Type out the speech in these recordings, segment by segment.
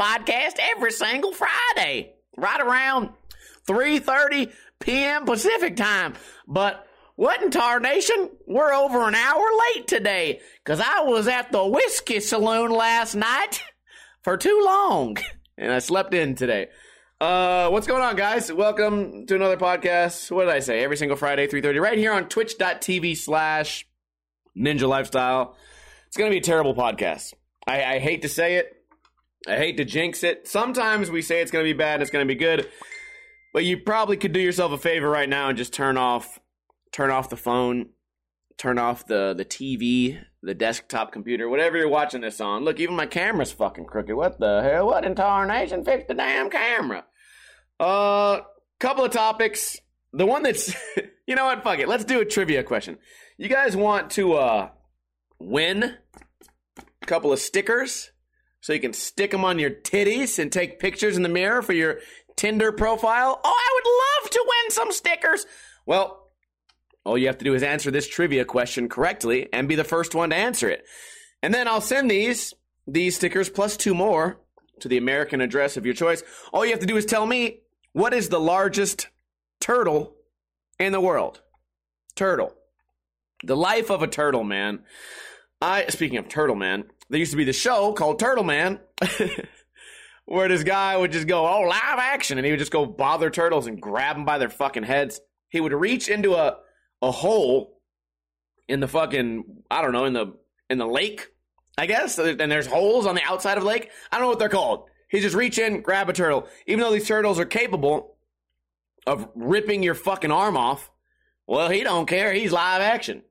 podcast every single Friday, right around 3:30 p.m. Pacific time. But what in tarnation? We're over an hour late today cuz I was at the whiskey saloon last night for too long and I slept in today. Uh, what's going on, guys? Welcome to another podcast. What did I say? Every single Friday, 3.30, right here on twitch.tv slash ninja lifestyle. It's going to be a terrible podcast. I, I hate to say it. I hate to jinx it. Sometimes we say it's going to be bad and it's going to be good. But you probably could do yourself a favor right now and just turn off turn off the phone, turn off the, the TV, the desktop computer, whatever you're watching this on. Look, even my camera's fucking crooked. What the hell? What in tarnation? Fix the damn camera. Uh, couple of topics. The one that's, you know what? Fuck it. Let's do a trivia question. You guys want to uh win a couple of stickers so you can stick them on your titties and take pictures in the mirror for your Tinder profile? Oh, I would love to win some stickers. Well, all you have to do is answer this trivia question correctly and be the first one to answer it. And then I'll send these these stickers plus two more to the American address of your choice. All you have to do is tell me what is the largest turtle in the world? Turtle. The life of a turtle, man. I speaking of Turtle Man, there used to be the show called Turtle Man, where this guy would just go, "Oh, live action," and he would just go bother turtles and grab them by their fucking heads. He would reach into a a hole in the fucking I don't know in the in the lake, I guess, and there's holes on the outside of the lake. I don't know what they're called. He just reach in, grab a turtle. Even though these turtles are capable of ripping your fucking arm off, well, he don't care. He's live action.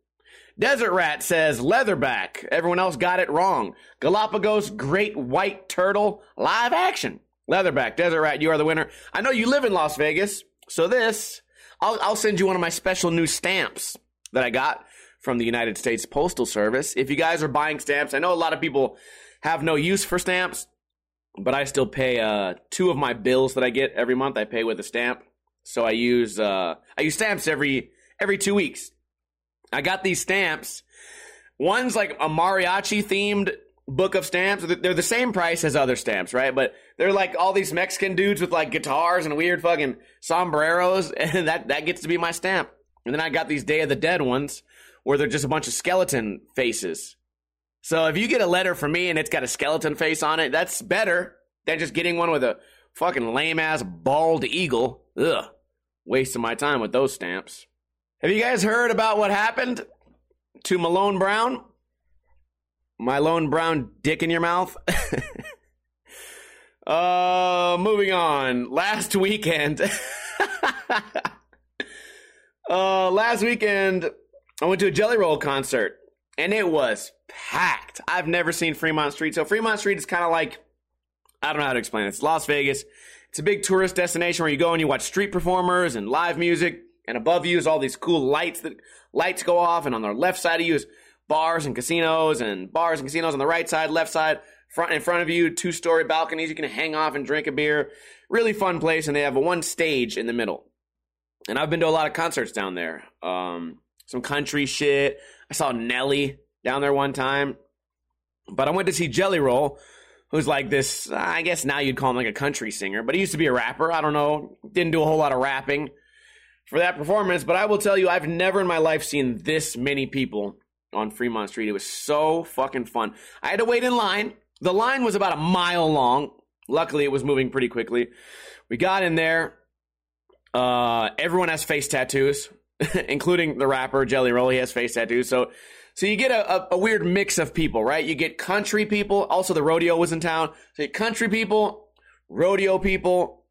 Desert Rat says leatherback. Everyone else got it wrong. Galapagos great white turtle live action. Leatherback. Desert Rat, you are the winner. I know you live in Las Vegas, so this I'll, I'll send you one of my special new stamps that I got from the United States Postal Service. If you guys are buying stamps, I know a lot of people have no use for stamps, but I still pay uh, two of my bills that I get every month. I pay with a stamp, so I use uh, I use stamps every every two weeks. I got these stamps. One's like a mariachi themed book of stamps. They're the same price as other stamps, right? But they're like all these Mexican dudes with like guitars and weird fucking sombreros, and that that gets to be my stamp. And then I got these Day of the Dead ones where they're just a bunch of skeleton faces. So if you get a letter from me and it's got a skeleton face on it, that's better than just getting one with a fucking lame ass bald eagle. Ugh. Wasting my time with those stamps. Have you guys heard about what happened to Malone Brown? Malone Brown dick in your mouth? uh, moving on. Last weekend. uh, last weekend, I went to a Jelly Roll concert and it was packed. I've never seen Fremont Street. So Fremont Street is kind of like, I don't know how to explain it. It's Las Vegas. It's a big tourist destination where you go and you watch street performers and live music. And above you is all these cool lights that lights go off. And on the left side of you is bars and casinos and bars and casinos on the right side, left side, front in front of you, two story balconies. You can hang off and drink a beer. Really fun place. And they have one stage in the middle. And I've been to a lot of concerts down there. Um, some country shit. I saw Nelly down there one time. But I went to see Jelly Roll, who's like this, I guess now you'd call him like a country singer, but he used to be a rapper. I don't know. Didn't do a whole lot of rapping for that performance, but I will tell you, I've never in my life seen this many people on Fremont Street. It was so fucking fun. I had to wait in line. The line was about a mile long. Luckily, it was moving pretty quickly. We got in there. Uh, everyone has face tattoos, including the rapper Jelly Roll. He has face tattoos. So, so you get a, a, a, weird mix of people, right? You get country people. Also, the rodeo was in town. So country people, rodeo people,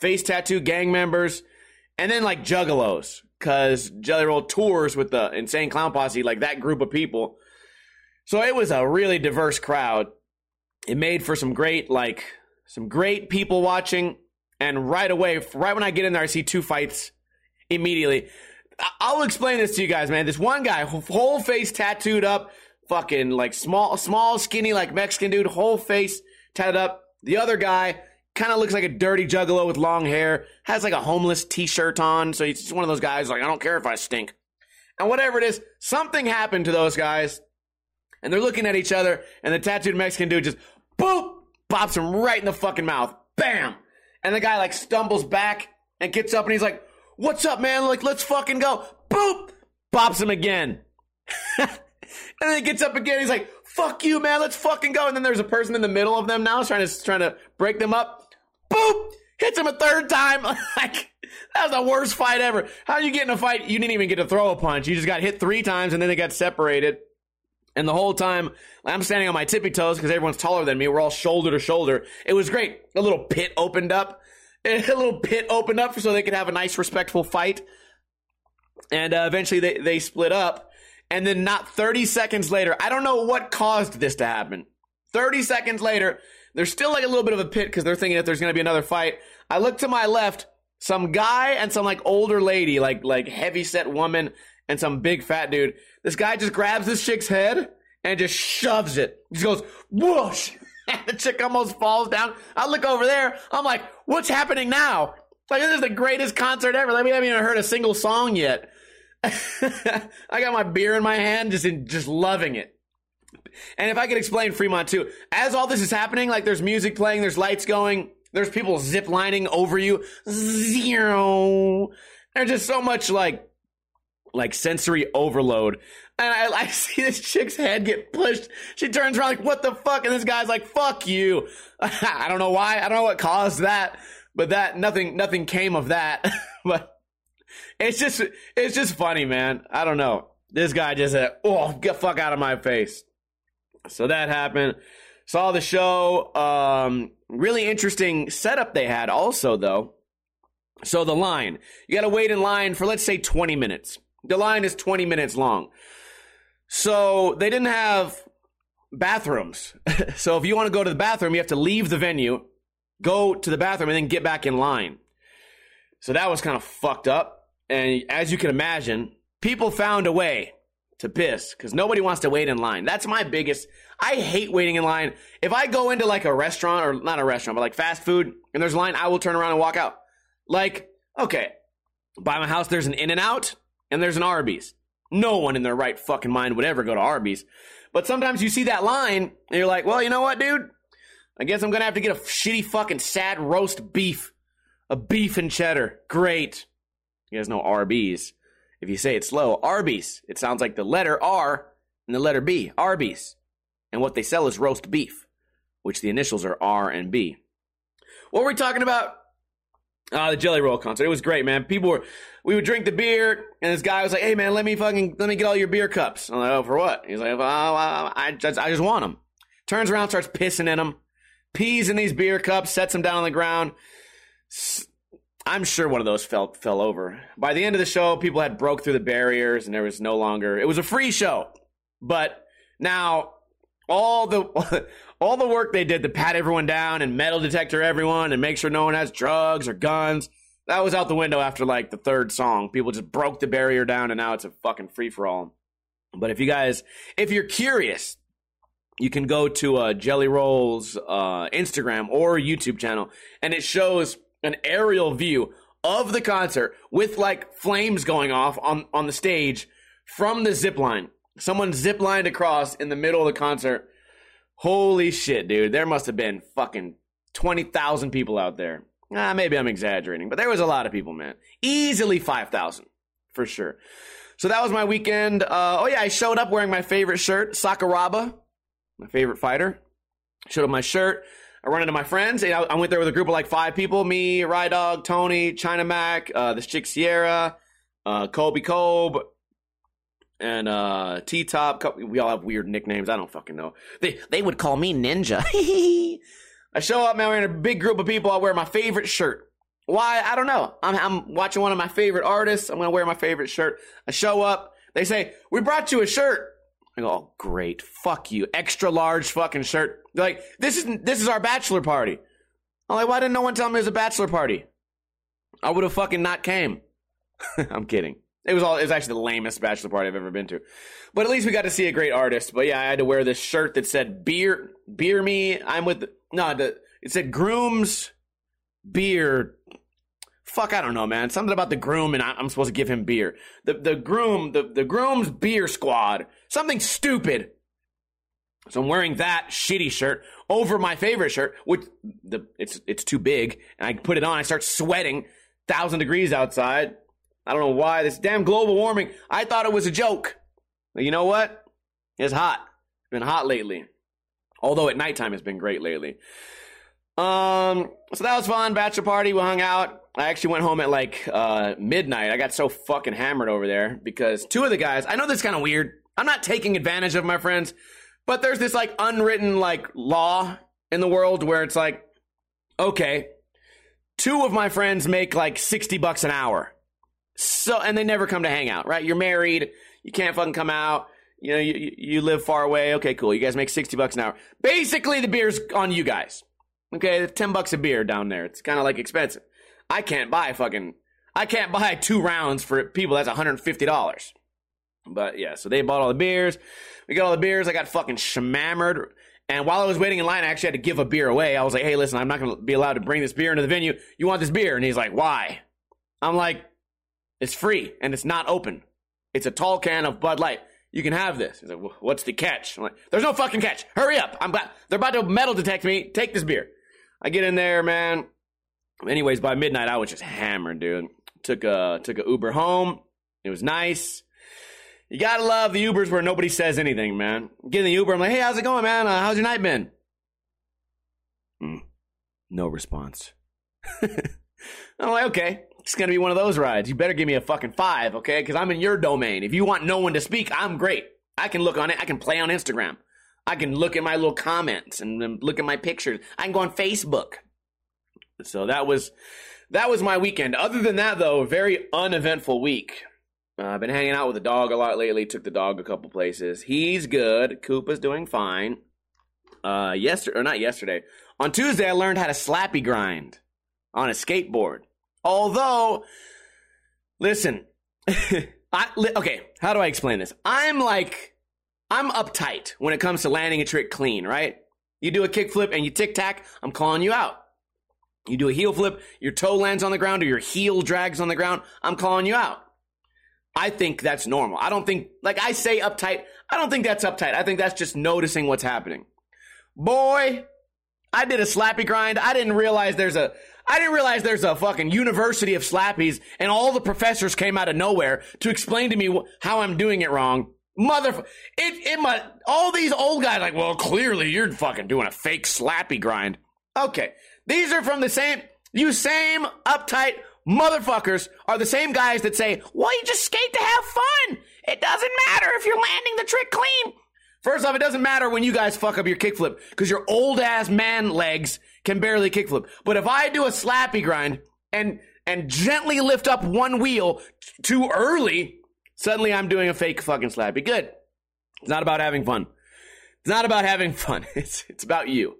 face tattoo gang members, and then like juggalos because Jelly Roll tours with the Insane Clown Posse, like that group of people. So it was a really diverse crowd. It made for some great, like, some great people watching. And right away, right when I get in there, I see two fights immediately. I'll explain this to you guys, man. This one guy, whole face tattooed up, fucking like small, small, skinny, like Mexican dude, whole face tatted up. The other guy, kind of looks like a dirty juggalo with long hair, has like a homeless t-shirt on, so he's just one of those guys like I don't care if I stink. And whatever it is, something happened to those guys. And they're looking at each other, and the tattooed Mexican dude just boop bops him right in the fucking mouth. Bam! And the guy like stumbles back and gets up and he's like, What's up, man? Like, let's fucking go. Boop! Bops him again. and then he gets up again. He's like, fuck you, man. Let's fucking go. And then there's a person in the middle of them now trying to, trying to break them up. Boop! Hits him a third time. like, that was the worst fight ever. How you get in a fight? You didn't even get to throw a punch. You just got hit three times and then they got separated. And the whole time, I'm standing on my tippy toes because everyone's taller than me. We're all shoulder to shoulder. It was great. A little pit opened up. A little pit opened up so they could have a nice, respectful fight. And uh, eventually they, they split up. And then not 30 seconds later, I don't know what caused this to happen. 30 seconds later, there's still like a little bit of a pit because they're thinking that there's going to be another fight. I look to my left, some guy and some like older lady, like like heavy set woman and some big fat dude. This guy just grabs this chick's head and just shoves it. He just goes whoosh, and the chick almost falls down. I look over there. I'm like, what's happening now? Like this is the greatest concert ever. Like, we haven't even heard a single song yet. I got my beer in my hand, just in, just loving it. And if I could explain Fremont too, as all this is happening, like there's music playing, there's lights going, there's people zip lining over you, zero. There's just so much like, like sensory overload. And I, I see this chick's head get pushed. She turns around like, what the fuck? And this guy's like, fuck you. I don't know why. I don't know what caused that, but that nothing, nothing came of that. but it's just, it's just funny, man. I don't know. This guy just said, oh, get fuck out of my face. So that happened. Saw the show. Um, really interesting setup they had also, though. So the line, you got to wait in line for, let's say, 20 minutes. The line is 20 minutes long. So they didn't have bathrooms. so if you want to go to the bathroom, you have to leave the venue, go to the bathroom, and then get back in line. So that was kind of fucked up. And as you can imagine, people found a way to piss because nobody wants to wait in line. That's my biggest. I hate waiting in line. If I go into like a restaurant or not a restaurant, but like fast food and there's a line, I will turn around and walk out. Like, okay, by my house, there's an In and Out and there's an Arby's. No one in their right fucking mind would ever go to Arby's. But sometimes you see that line and you're like, well, you know what, dude? I guess I'm gonna have to get a shitty fucking sad roast beef. A beef and cheddar. Great. You guys know Arby's. If you say it slow, Arby's. It sounds like the letter R and the letter B, Arby's. And what they sell is roast beef, which the initials are R and B. What were we talking about? Ah, uh, the Jelly Roll concert. It was great, man. People were, we would drink the beer, and this guy was like, "Hey, man, let me fucking, let me get all your beer cups." I'm like, "Oh, for what?" He's like, "Oh, I just, I just want them." Turns around, starts pissing in them, pees in these beer cups, sets them down on the ground. I'm sure one of those fell fell over. By the end of the show, people had broke through the barriers and there was no longer it was a free show. But now all the all the work they did to pat everyone down and metal detector everyone and make sure no one has drugs or guns, that was out the window after like the third song. People just broke the barrier down and now it's a fucking free for all. But if you guys if you're curious, you can go to uh, Jelly Roll's uh, Instagram or YouTube channel and it shows an aerial view of the concert with like flames going off on, on the stage from the zip line. Someone zip lined across in the middle of the concert. Holy shit, dude. There must have been fucking 20,000 people out there. Ah, maybe I'm exaggerating, but there was a lot of people, man. Easily 5,000 for sure. So that was my weekend. Uh, oh yeah, I showed up wearing my favorite shirt, Sakuraba, my favorite fighter. Showed up my shirt. I run into my friends. and I went there with a group of like five people: me, Rye Dog, Tony, China Mac, uh, this chick Sierra, uh, Kobe Kobe, and uh, T Top. We all have weird nicknames. I don't fucking know. They they would call me Ninja. I show up, man. We're in a big group of people. I wear my favorite shirt. Why? I don't know. I'm, I'm watching one of my favorite artists. I'm gonna wear my favorite shirt. I show up. They say, "We brought you a shirt." I go, oh, great. Fuck you. Extra large fucking shirt. They're like, this is this is our bachelor party. I'm like, why didn't no one tell me it was a bachelor party? I would have fucking not came. I'm kidding. It was all it was actually the lamest bachelor party I've ever been to. But at least we got to see a great artist. But yeah, I had to wear this shirt that said beer beer me. I'm with no, the, it said grooms beer fuck, I don't know, man. Something about the groom and I, am supposed to give him beer. The the groom, the the groom's beer squad. Something stupid. So I'm wearing that shitty shirt over my favorite shirt, which the it's it's too big, and I put it on. I start sweating, thousand degrees outside. I don't know why this damn global warming. I thought it was a joke. But you know what? It's hot. It's been hot lately. Although at nighttime it's been great lately. Um, so that was fun. Bachelor party. We hung out. I actually went home at like uh, midnight. I got so fucking hammered over there because two of the guys. I know this kind of weird. I'm not taking advantage of my friends, but there's this like unwritten like law in the world where it's like, okay, two of my friends make like 60 bucks an hour. So, and they never come to hang out, right? You're married. You can't fucking come out. You know, you, you live far away. Okay, cool. You guys make 60 bucks an hour. Basically, the beer's on you guys. Okay, 10 bucks a beer down there. It's kind of like expensive. I can't buy fucking, I can't buy two rounds for people. That's $150. But yeah, so they bought all the beers. We got all the beers. I got fucking shammered. And while I was waiting in line, I actually had to give a beer away. I was like, hey, listen, I'm not going to be allowed to bring this beer into the venue. You want this beer? And he's like, why? I'm like, it's free and it's not open. It's a tall can of Bud Light. You can have this. He's like, what's the catch? I'm like, there's no fucking catch. Hurry up. I'm about, they're about to metal detect me. Take this beer. I get in there, man. Anyways, by midnight, I was just hammered, dude. Took a took a Uber home. It was nice. You gotta love the Ubers where nobody says anything, man. Get in the Uber, I'm like, hey, how's it going, man? Uh, how's your night been? Mm, no response. I'm like, okay, it's gonna be one of those rides. You better give me a fucking five, okay? Because I'm in your domain. If you want no one to speak, I'm great. I can look on it. I can play on Instagram. I can look at my little comments and look at my pictures. I can go on Facebook. So that was that was my weekend. Other than that, though, very uneventful week. Uh, I've been hanging out with the dog a lot lately. Took the dog a couple places. He's good. Koopa's doing fine. Uh, yesterday or not yesterday on Tuesday, I learned how to slappy grind on a skateboard. Although, listen, I okay. How do I explain this? I'm like I'm uptight when it comes to landing a trick clean, right? You do a kickflip and you tic tac, I'm calling you out. You do a heel flip, your toe lands on the ground or your heel drags on the ground, I'm calling you out. I think that's normal. I don't think, like I say uptight, I don't think that's uptight. I think that's just noticing what's happening. Boy, I did a slappy grind. I didn't realize there's a, I didn't realize there's a fucking university of slappies and all the professors came out of nowhere to explain to me how I'm doing it wrong. Mother, it, it my, all these old guys like, well, clearly you're fucking doing a fake slappy grind. Okay. These are from the same, you same uptight motherfuckers are the same guys that say, well, you just skate to have fun. It doesn't matter if you're landing the trick clean. First off, it doesn't matter when you guys fuck up your kickflip because your old ass man legs can barely kickflip. But if I do a slappy grind and, and gently lift up one wheel too early, Suddenly I'm doing a fake fucking slappy. Good. It's not about having fun. It's not about having fun. It's, it's about you.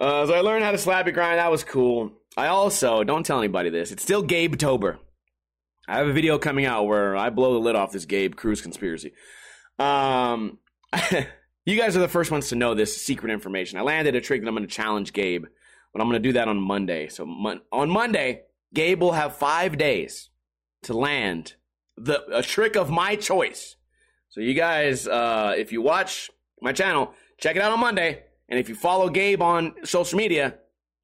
Uh, so I learned how to slappy grind. That was cool. I also, don't tell anybody this, it's still Gabe Tober. I have a video coming out where I blow the lid off this Gabe Cruz conspiracy. Um, you guys are the first ones to know this secret information. I landed a trick that I'm going to challenge Gabe, but I'm going to do that on Monday. So mon- on Monday, Gabe will have five days to land the a trick of my choice. So you guys, uh, if you watch my channel, check it out on Monday. And if you follow Gabe on social media,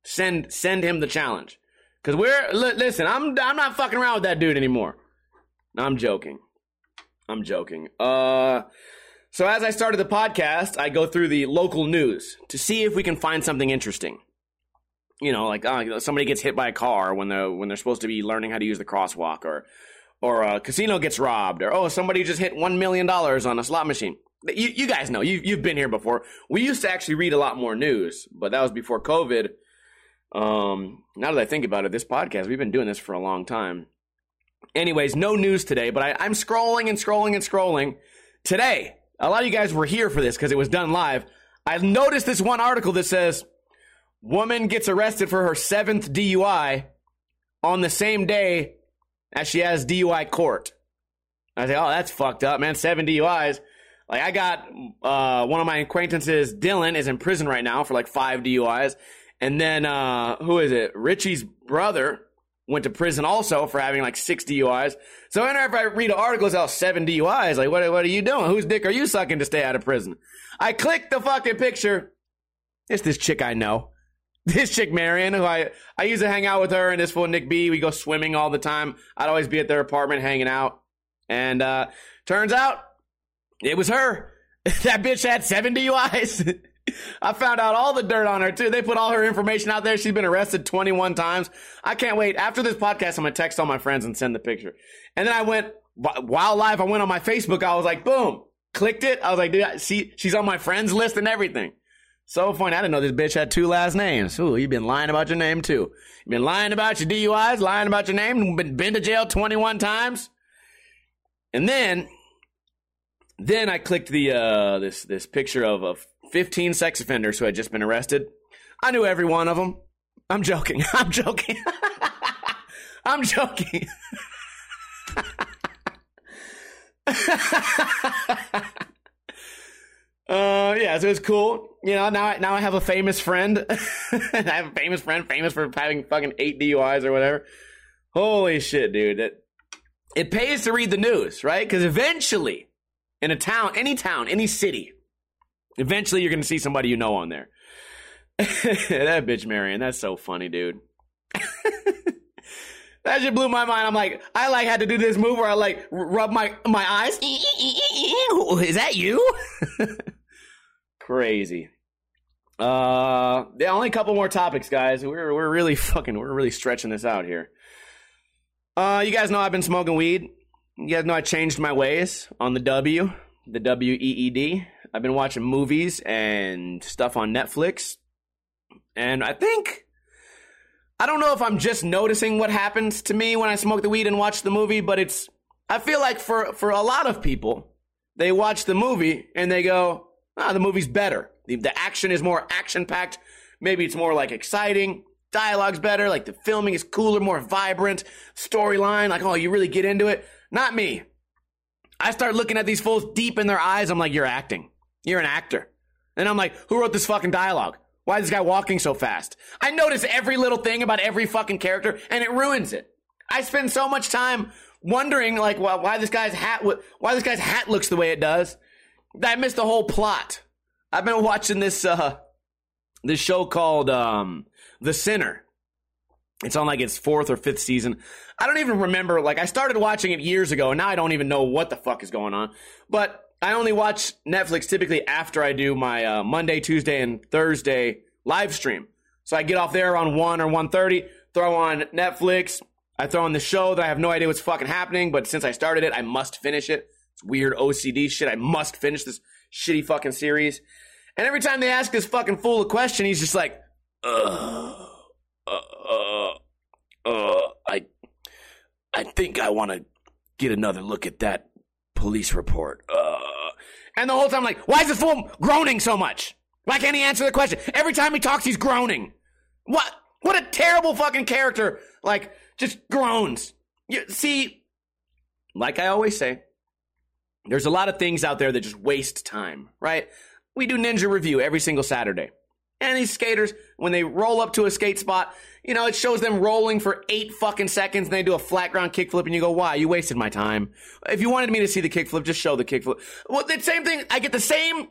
send send him the challenge. Cause we're li- listen, I'm I'm not fucking around with that dude anymore. I'm joking. I'm joking. Uh, so as I started the podcast, I go through the local news to see if we can find something interesting. You know, like uh, somebody gets hit by a car when they're when they're supposed to be learning how to use the crosswalk, or or a casino gets robbed, or oh, somebody just hit $1 million on a slot machine. You, you guys know, you, you've been here before. We used to actually read a lot more news, but that was before COVID. Um, now that I think about it, this podcast, we've been doing this for a long time. Anyways, no news today, but I, I'm scrolling and scrolling and scrolling. Today, a lot of you guys were here for this because it was done live. I noticed this one article that says, woman gets arrested for her seventh DUI on the same day as she has DUI court. I say, oh, that's fucked up, man. Seven DUIs. Like I got uh, one of my acquaintances, Dylan, is in prison right now for like five DUIs, and then uh, who is it? Richie's brother went to prison also for having like six DUIs. So whenever I read an article about seven DUIs, like, what, what are you doing? Whose dick are you sucking to stay out of prison? I click the fucking picture. It's this chick I know. This chick Marion, who I, I used to hang out with her and this fool Nick B. We go swimming all the time. I'd always be at their apartment hanging out. And, uh, turns out it was her. that bitch had seven DUIs. I found out all the dirt on her too. They put all her information out there. She's been arrested 21 times. I can't wait. After this podcast, I'm to text all my friends and send the picture. And then I went, while live, I went on my Facebook. I was like, boom, clicked it. I was like, dude, see, she's on my friends list and everything. So funny. I didn't know this bitch had two last names. Ooh, you've been lying about your name too. You've been lying about your DUIs, lying about your name, been, been to jail 21 times. And then, then I clicked the, uh, this, this picture of, of 15 sex offenders who had just been arrested. I knew every one of them. I'm joking. I'm joking. I'm joking. Uh, yeah, so it's cool. You know, now I, now I have a famous friend. I have a famous friend, famous for having fucking eight DUIs or whatever. Holy shit, dude! It it pays to read the news, right? Because eventually, in a town, any town, any city, eventually you're gonna see somebody you know on there. that bitch Marion, that's so funny, dude. that just blew my mind. I'm like, I like had to do this move where I like rub my my eyes. Is that you? Crazy. Uh, yeah, only a couple more topics, guys. We're we're really fucking we're really stretching this out here. Uh, you guys know I've been smoking weed. Guys know I changed my ways on the W, the W E E D. I've been watching movies and stuff on Netflix, and I think I don't know if I'm just noticing what happens to me when I smoke the weed and watch the movie, but it's I feel like for for a lot of people, they watch the movie and they go, ah, the movie's better. The, the action is more action packed. Maybe it's more like exciting. Dialogue's better. Like the filming is cooler, more vibrant. Storyline, like, oh, you really get into it. Not me. I start looking at these fools deep in their eyes. I'm like, you're acting. You're an actor. And I'm like, who wrote this fucking dialogue? Why is this guy walking so fast? I notice every little thing about every fucking character and it ruins it. I spend so much time wondering like why, why this guy's hat why this guy's hat looks the way it does I missed the whole plot. I've been watching this uh this show called um The Sinner. It's on like its fourth or fifth season. I don't even remember. Like I started watching it years ago, and now I don't even know what the fuck is going on. But I only watch Netflix typically after I do my uh, Monday, Tuesday, and Thursday live stream. So I get off there on one or one thirty, throw on Netflix. I throw on the show that I have no idea what's fucking happening, but since I started it, I must finish it. It's weird OCD shit. I must finish this shitty fucking series. And every time they ask this fucking fool a question, he's just like, uh, uh, uh, uh I, I think I want to get another look at that police report. Uh, and the whole time, I'm like, why is this fool groaning so much? Why can't he answer the question? Every time he talks, he's groaning. What? What a terrible fucking character. Like, just groans. You see, like I always say, there's a lot of things out there that just waste time, right? We do Ninja Review every single Saturday. And these skaters, when they roll up to a skate spot, you know, it shows them rolling for eight fucking seconds and they do a flat ground kickflip and you go, why? You wasted my time. If you wanted me to see the kickflip, just show the kickflip. Well, the same thing, I get the same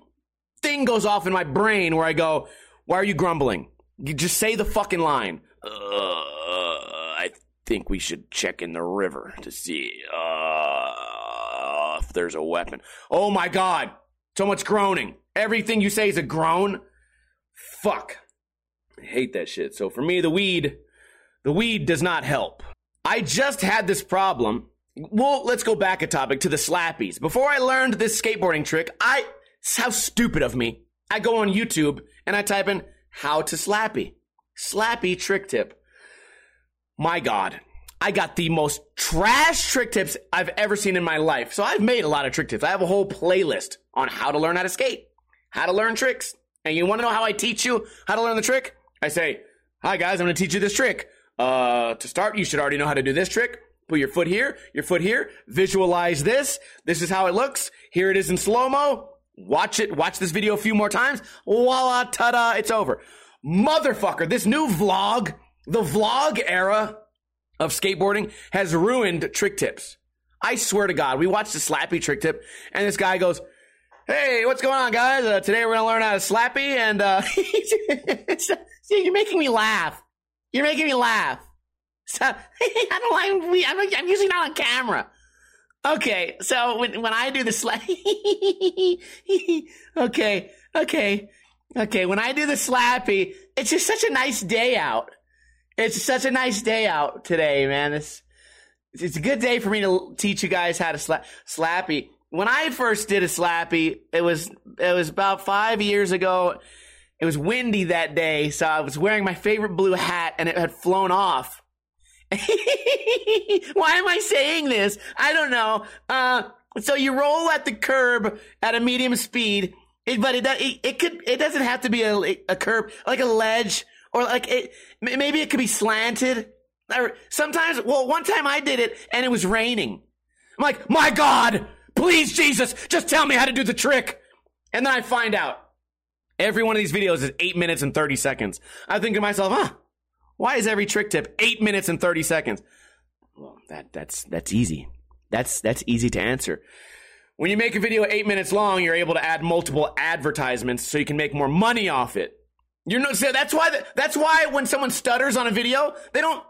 thing goes off in my brain where I go, why are you grumbling? You just say the fucking line. Uh, I think we should check in the river to see. Uh, if there's a weapon. Oh my god. So much groaning. Everything you say is a groan. Fuck. I hate that shit. So for me, the weed, the weed does not help. I just had this problem. Well, let's go back a topic to the slappies. Before I learned this skateboarding trick, I, how stupid of me. I go on YouTube and I type in how to slappy. Slappy trick tip. My God. I got the most trash trick tips I've ever seen in my life. So I've made a lot of trick tips. I have a whole playlist on how to learn how to skate, how to learn tricks. And you want to know how I teach you how to learn the trick? I say, hi guys, I'm going to teach you this trick. Uh, to start, you should already know how to do this trick. Put your foot here, your foot here, visualize this. This is how it looks. Here it is in slow-mo. Watch it, watch this video a few more times. Voila, ta-da, it's over. Motherfucker, this new vlog, the vlog era, of skateboarding has ruined trick tips. I swear to God, we watched the Slappy trick tip, and this guy goes, "Hey, what's going on, guys? Uh, today we're gonna learn how to Slappy, and uh, see, you're making me laugh. You're making me laugh. So I don't like. I'm, I'm usually not on camera. Okay, so when when I do the slap, okay, okay, okay. When I do the slappy, it's just such a nice day out. It's such a nice day out today, man. It's it's a good day for me to teach you guys how to slap slappy. When I first did a slappy, it was it was about five years ago. It was windy that day, so I was wearing my favorite blue hat, and it had flown off. Why am I saying this? I don't know. Uh, so you roll at the curb at a medium speed, but it, it it could it doesn't have to be a a curb like a ledge or like it maybe it could be slanted. Or sometimes, well, one time I did it and it was raining. I'm like, my God, please, Jesus, just tell me how to do the trick. And then I find out every one of these videos is eight minutes and 30 seconds. I think to myself, huh, why is every trick tip eight minutes and 30 seconds? Well, that, that's, that's easy. That's, that's easy to answer. When you make a video eight minutes long, you're able to add multiple advertisements so you can make more money off it. You're no, so that's why, the, that's why when someone stutters on a video, they don't,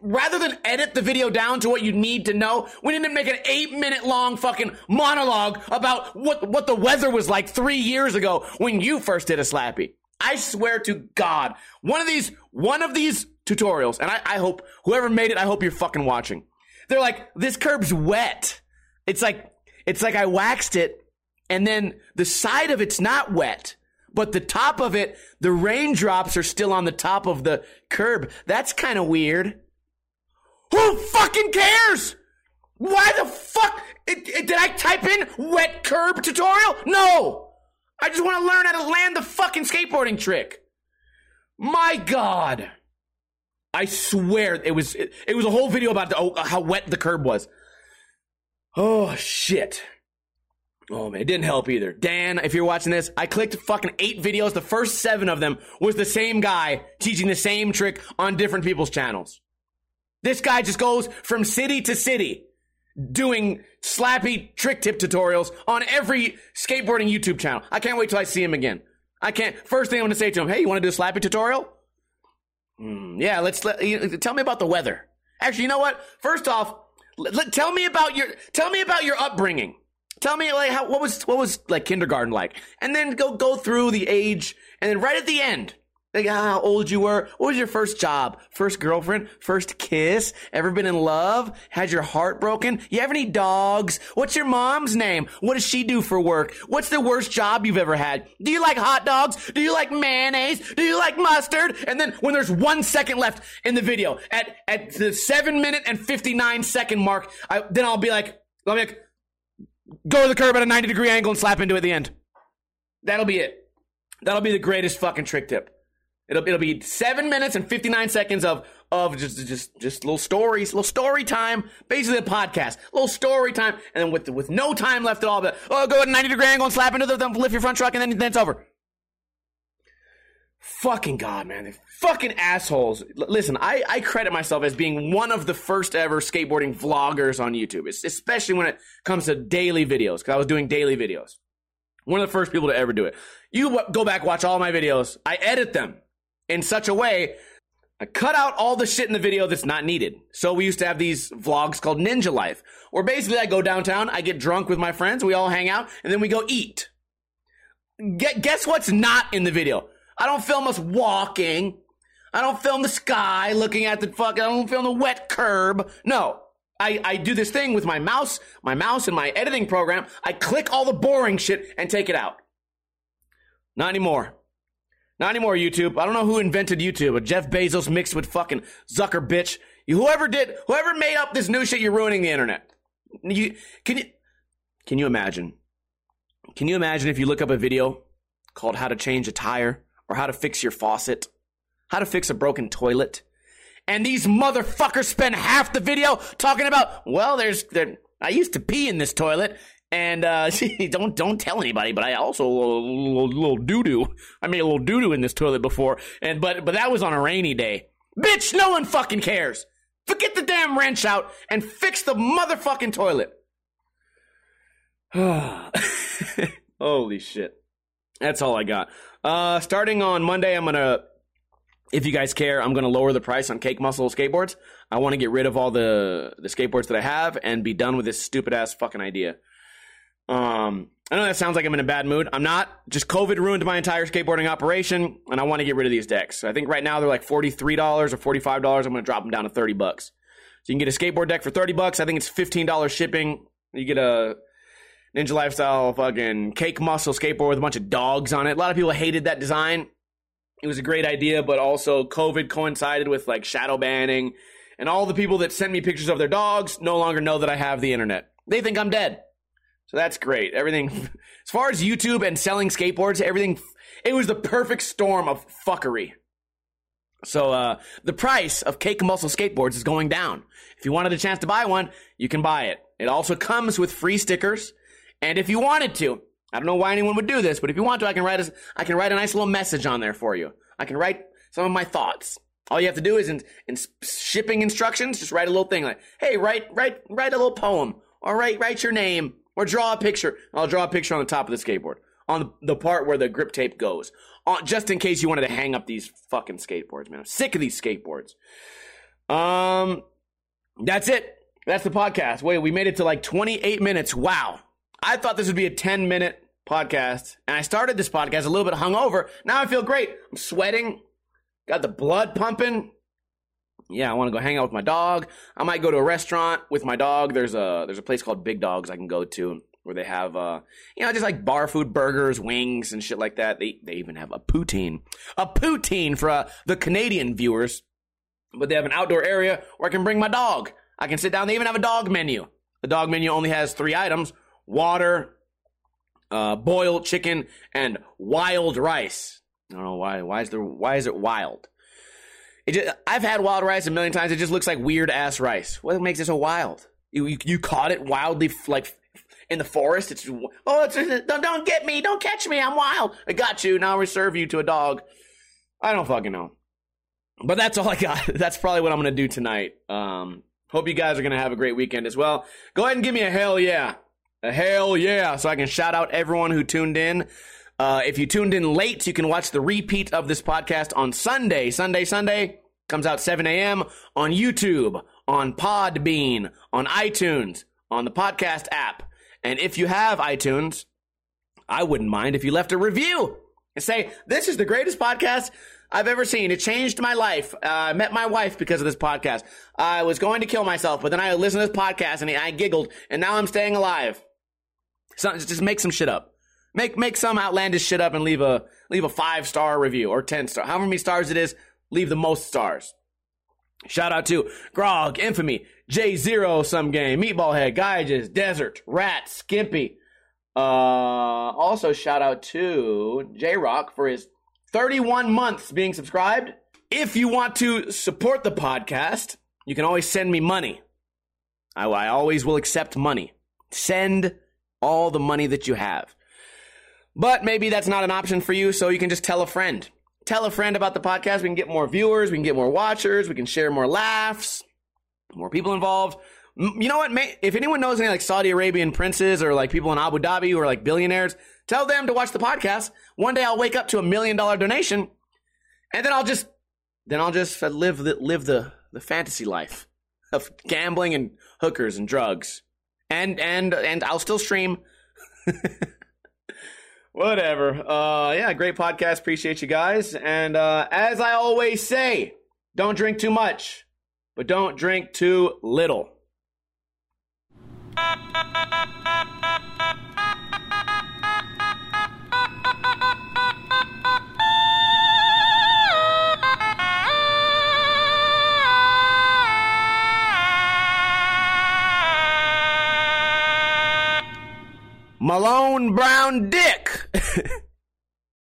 rather than edit the video down to what you need to know, we need to make an eight minute long fucking monologue about what, what the weather was like three years ago when you first did a slappy. I swear to God, one of these, one of these tutorials, and I, I hope whoever made it, I hope you're fucking watching. They're like, this curb's wet. It's like, it's like I waxed it and then the side of it's not wet, but the top of it, the raindrops are still on the top of the curb. That's kind of weird. Who fucking cares? Why the fuck? It, it, did I type in wet curb tutorial? No! I just want to learn how to land the fucking skateboarding trick. My God. I swear it was it, it was a whole video about the, oh, how wet the curb was. Oh shit. Oh man, it didn't help either. Dan, if you're watching this, I clicked fucking eight videos. The first seven of them was the same guy teaching the same trick on different people's channels. This guy just goes from city to city doing slappy trick tip tutorials on every skateboarding YouTube channel. I can't wait till I see him again. I can't. First thing I'm going to say to him, hey, you want to do a slappy tutorial? Mm, yeah, let's let, you, tell me about the weather. Actually, you know what? First off, let, tell me about your tell me about your upbringing. Tell me like how what was what was like kindergarten like, and then go go through the age, and then right at the end, like ah, how old you were. What was your first job? First girlfriend? First kiss? Ever been in love? Had your heart broken? You have any dogs? What's your mom's name? What does she do for work? What's the worst job you've ever had? Do you like hot dogs? Do you like mayonnaise? Do you like mustard? And then when there's one second left in the video, at, at the seven minute and 59 second mark, I, then I'll be like, I'll be like, go to the curb at a 90 degree angle and slap into it at the end. That'll be it. That'll be the greatest fucking trick tip. It'll it'll be seven minutes and fifty nine seconds of of just just just little stories, little story time, basically a podcast, little story time, and then with with no time left at all, but oh, go at ninety degree angle and slap into the lift your front truck, and then then it's over. Fucking god, man, they fucking assholes. L- listen, I I credit myself as being one of the first ever skateboarding vloggers on YouTube, it's, especially when it comes to daily videos, because I was doing daily videos. One of the first people to ever do it. You w- go back, watch all my videos. I edit them in such a way I cut out all the shit in the video that's not needed. So we used to have these vlogs called Ninja Life, where basically I go downtown, I get drunk with my friends, we all hang out, and then we go eat. Get, guess what's not in the video? I don't film us walking. I don't film the sky looking at the fuck. I don't film the wet curb. No. I, I do this thing with my mouse, my mouse and my editing program. I click all the boring shit and take it out. Not anymore. Not anymore, YouTube. I don't know who invented YouTube, but Jeff Bezos mixed with fucking Zucker bitch. You, whoever did, whoever made up this new shit, you're ruining the internet. You, can you, can you imagine? Can you imagine if you look up a video called how to change a tire or how to fix your faucet, how to fix a broken toilet? And these motherfuckers spend half the video talking about, well, there's, there, I used to pee in this toilet and uh, don't don't tell anybody, but I also a little, little doo doo. I made a little doo doo in this toilet before, and but but that was on a rainy day. Bitch, no one fucking cares. Forget the damn wrench out and fix the motherfucking toilet. Holy shit. That's all I got. Uh, starting on Monday, I'm gonna, if you guys care, I'm gonna lower the price on Cake Muscle skateboards. I want to get rid of all the the skateboards that I have and be done with this stupid ass fucking idea. Um, I know that sounds like I'm in a bad mood. I'm not. Just COVID ruined my entire skateboarding operation, and I want to get rid of these decks. I think right now they're like forty three dollars or forty five dollars. I'm going to drop them down to thirty bucks. So you can get a skateboard deck for thirty bucks. I think it's fifteen dollars shipping. You get a Ninja Lifestyle fucking cake muscle skateboard with a bunch of dogs on it. A lot of people hated that design. It was a great idea, but also COVID coincided with like shadow banning, and all the people that sent me pictures of their dogs no longer know that I have the internet. They think I'm dead. So that's great. Everything, as far as YouTube and selling skateboards, everything, it was the perfect storm of fuckery. So, uh, the price of Cake Muscle skateboards is going down. If you wanted a chance to buy one, you can buy it. It also comes with free stickers. And if you wanted to, I don't know why anyone would do this, but if you want to, I can write a, I can write a nice little message on there for you. I can write some of my thoughts. All you have to do is in, in shipping instructions, just write a little thing like, "Hey, write write write a little poem, or write write your name, or draw a picture. I'll draw a picture on the top of the skateboard, on the, part where the grip tape goes, uh, just in case you wanted to hang up these fucking skateboards, man. I'm sick of these skateboards. Um, that's it. That's the podcast. Wait, we made it to like 28 minutes. Wow. I thought this would be a 10 minute podcast, and I started this podcast a little bit hungover. Now I feel great. I'm sweating, got the blood pumping. Yeah, I want to go hang out with my dog. I might go to a restaurant with my dog. There's a there's a place called Big Dogs I can go to where they have uh you know just like bar food, burgers, wings, and shit like that. They they even have a poutine, a poutine for uh, the Canadian viewers. But they have an outdoor area where I can bring my dog. I can sit down. They even have a dog menu. The dog menu only has three items: water, uh, boiled chicken, and wild rice. I don't know why. Why is there? Why is it wild? It just, I've had wild rice a million times. It just looks like weird ass rice. What makes it so wild? You you, you caught it wildly like in the forest. It's oh, it's, don't don't get me, don't catch me. I'm wild. I got you. Now I reserve you to a dog. I don't fucking know. But that's all I got. That's probably what I'm gonna do tonight. Um, hope you guys are gonna have a great weekend as well. Go ahead and give me a hell yeah, a hell yeah, so I can shout out everyone who tuned in. Uh, if you tuned in late, you can watch the repeat of this podcast on Sunday. Sunday, Sunday comes out 7 a.m. on YouTube, on Podbean, on iTunes, on the podcast app. And if you have iTunes, I wouldn't mind if you left a review and say, This is the greatest podcast I've ever seen. It changed my life. Uh, I met my wife because of this podcast. I was going to kill myself, but then I listened to this podcast and I giggled, and now I'm staying alive. So just make some shit up. Make make some outlandish shit up and leave a leave a five star review or ten star, however many stars it is. Leave the most stars. Shout out to Grog, Infamy, J Zero, some game, Meatball Head, Gyges, Desert, Rat, Skimpy. Uh, also shout out to J Rock for his 31 months being subscribed. If you want to support the podcast, you can always send me money. I, I always will accept money. Send all the money that you have. But maybe that's not an option for you, so you can just tell a friend. Tell a friend about the podcast. We can get more viewers, we can get more watchers, we can share more laughs, more people involved. You know what? If anyone knows any like Saudi Arabian princes or like people in Abu Dhabi who are like billionaires, tell them to watch the podcast. One day I'll wake up to a million dollar donation, and then I'll just then I'll just live the, live the the fantasy life of gambling and hookers and drugs, and and and I'll still stream. Whatever. Uh, yeah, great podcast. Appreciate you guys. And uh, as I always say, don't drink too much, but don't drink too little. Malone Brown Dick.